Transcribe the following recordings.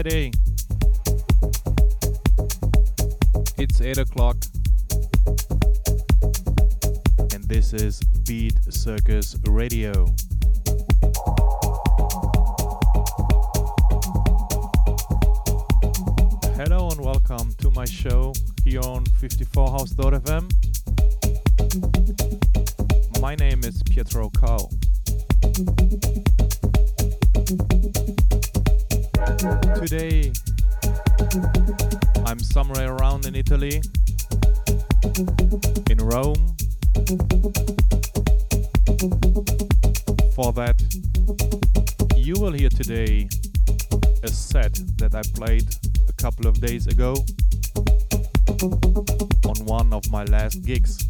Friday. It's 8 o'clock. And this is Beat Circus days ago on one of my last gigs.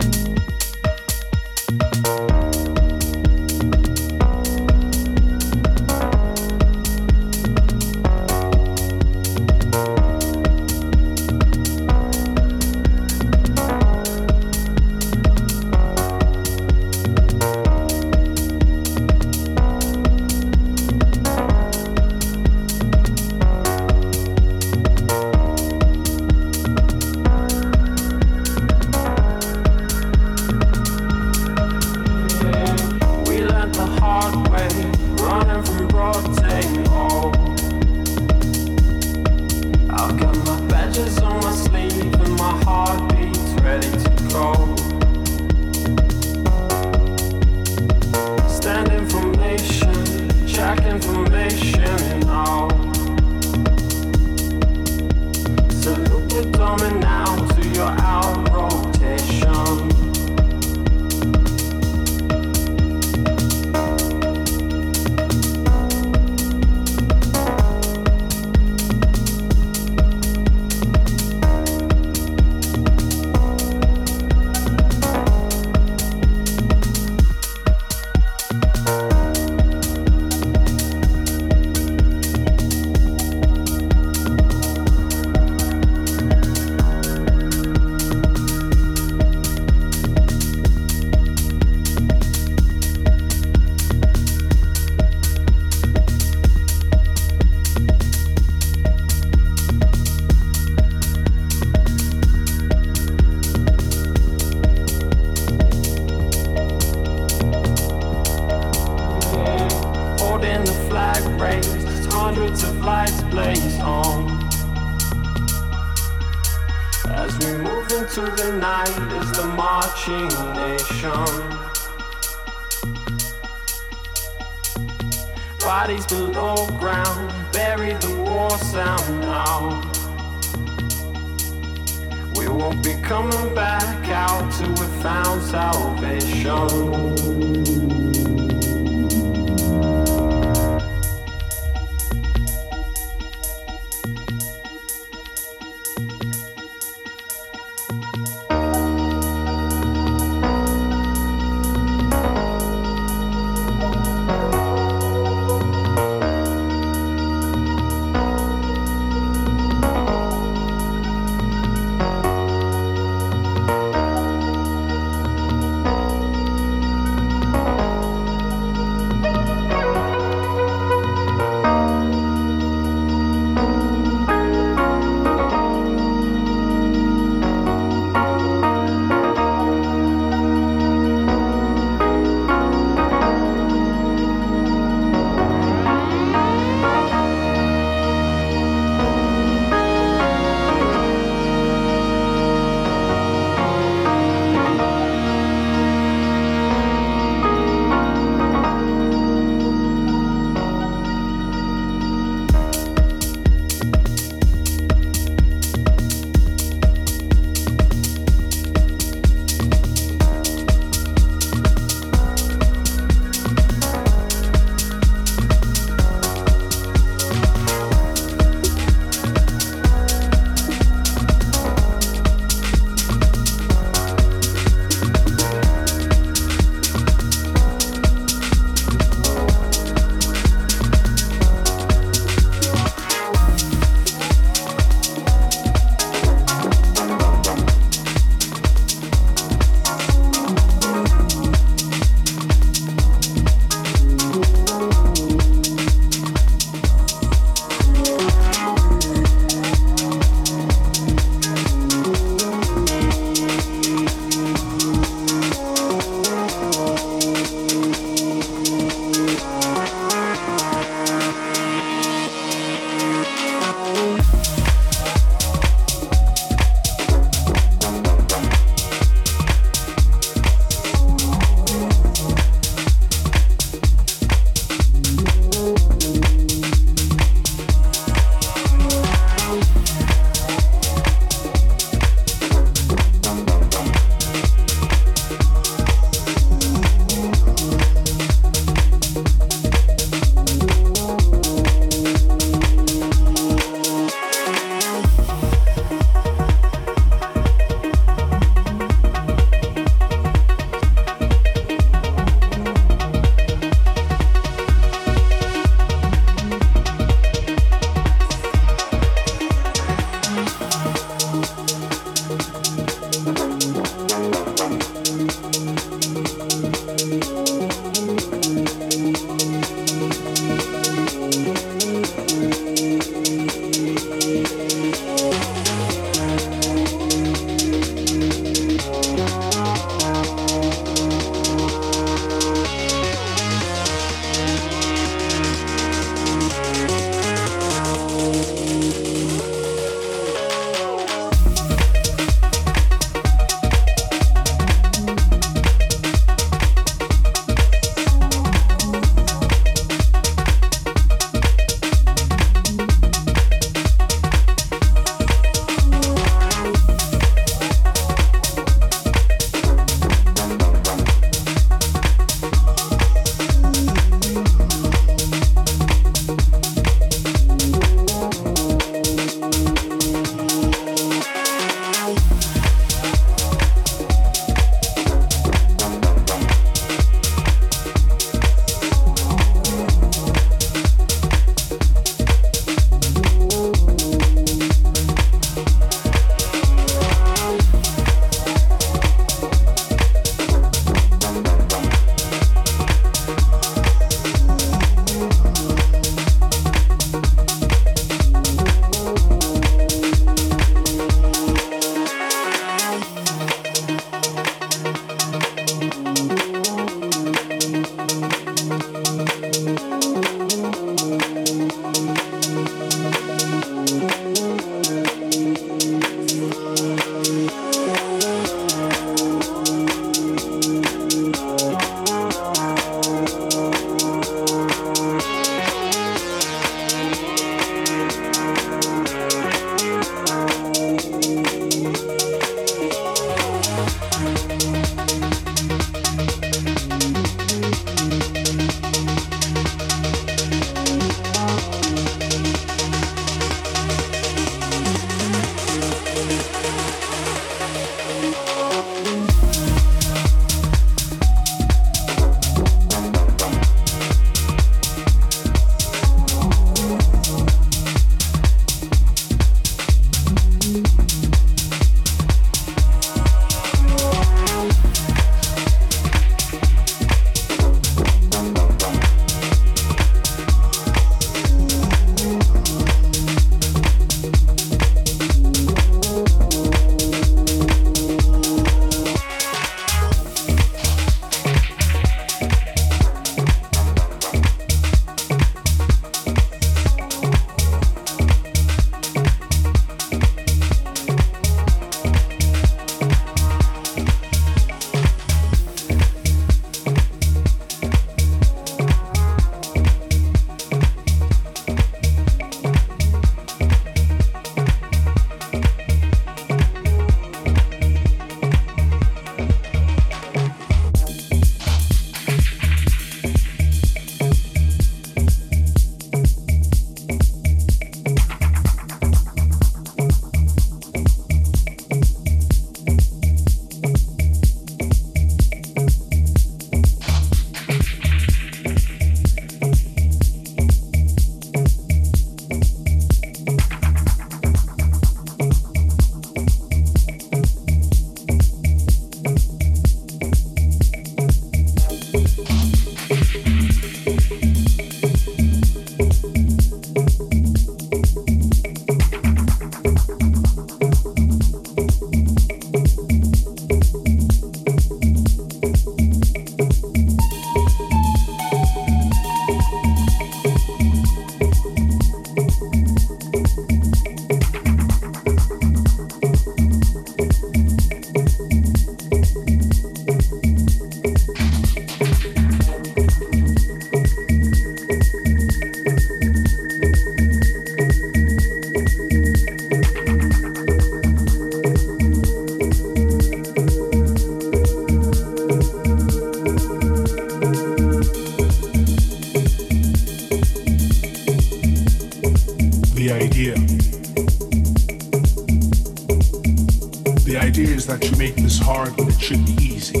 that you make this hard when it should be easy.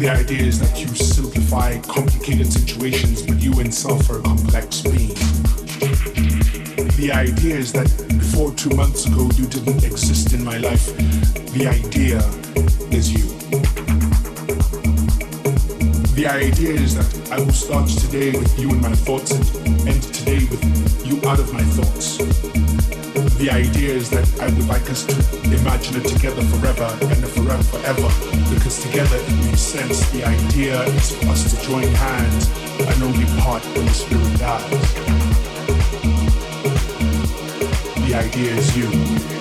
The idea is that you simplify complicated situations, but you itself are a complex being. The idea is that before two months ago you didn't exist in my life. The idea is you. The idea is that I will start today with you in my thoughts and forever because together it makes sense. The idea is for us to join hands and only part when the spirit dies. The idea is you.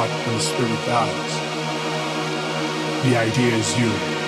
Part when the spirit dies. The idea is you.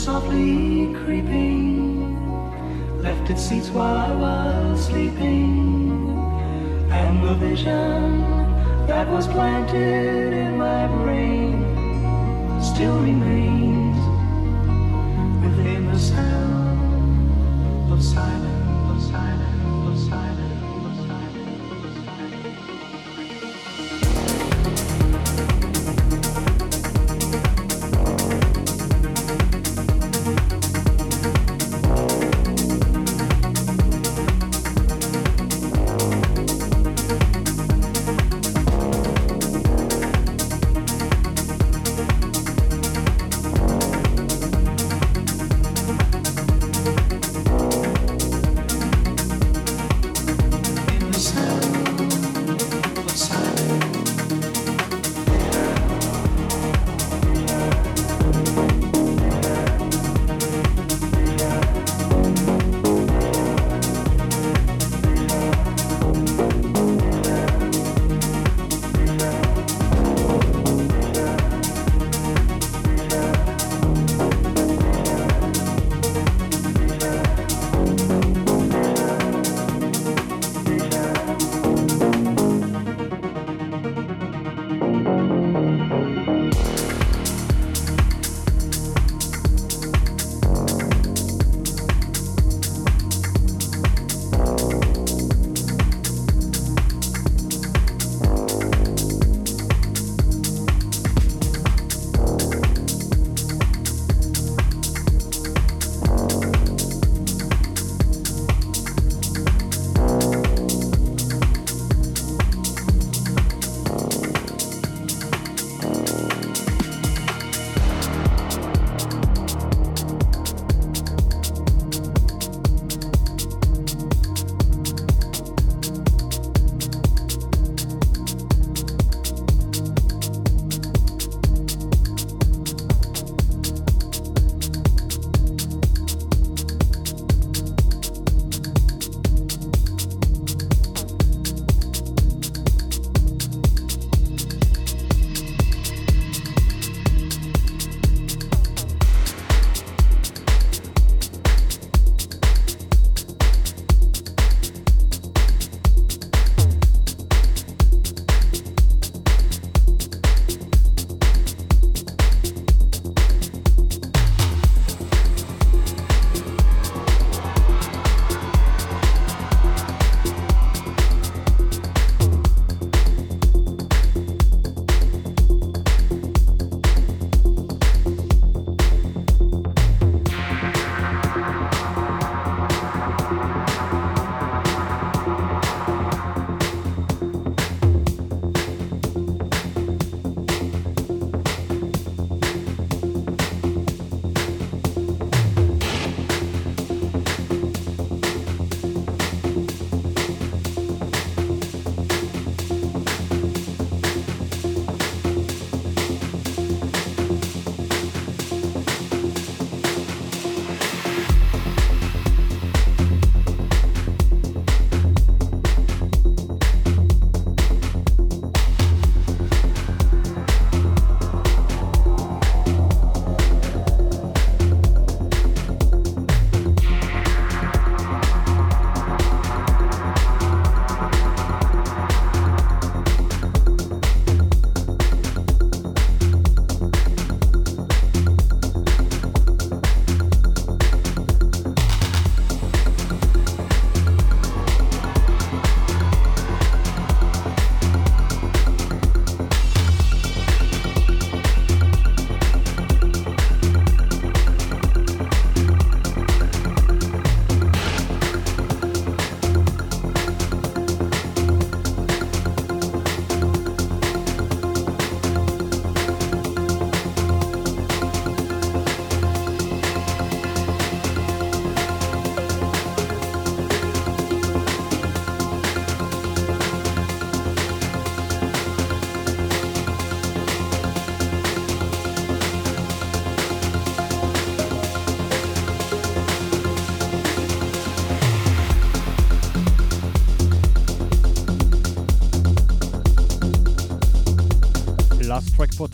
Softly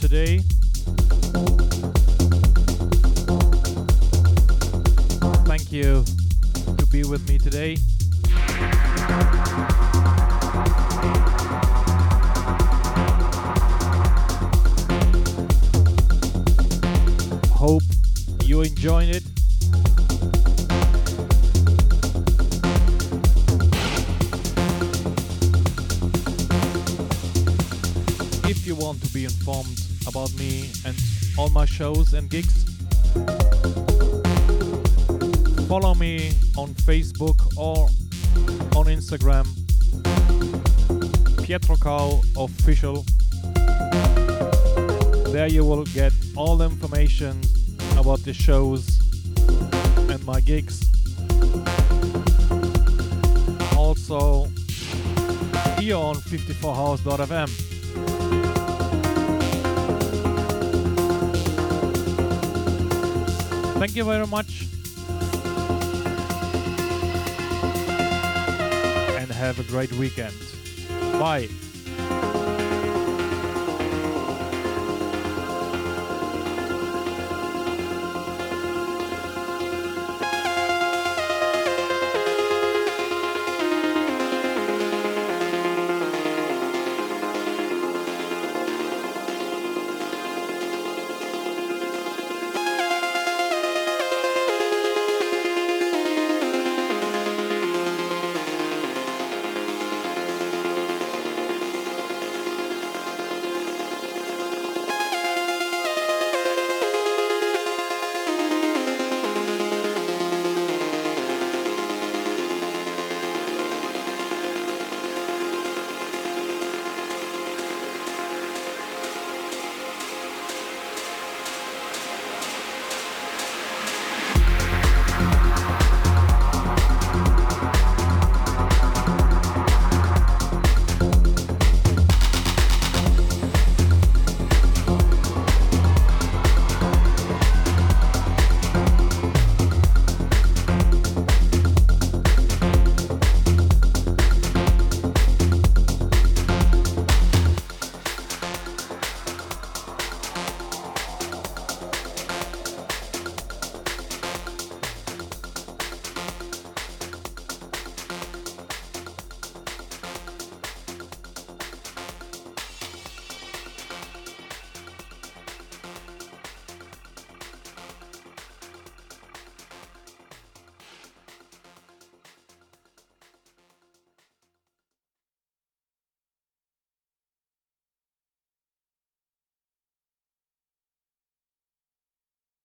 today. Me on Facebook or on Instagram. Pietro Cow Official. There you will get all the information about the shows and my gigs. Also, here on 54house.fm. Thank you very much. Have a great weekend. Bye.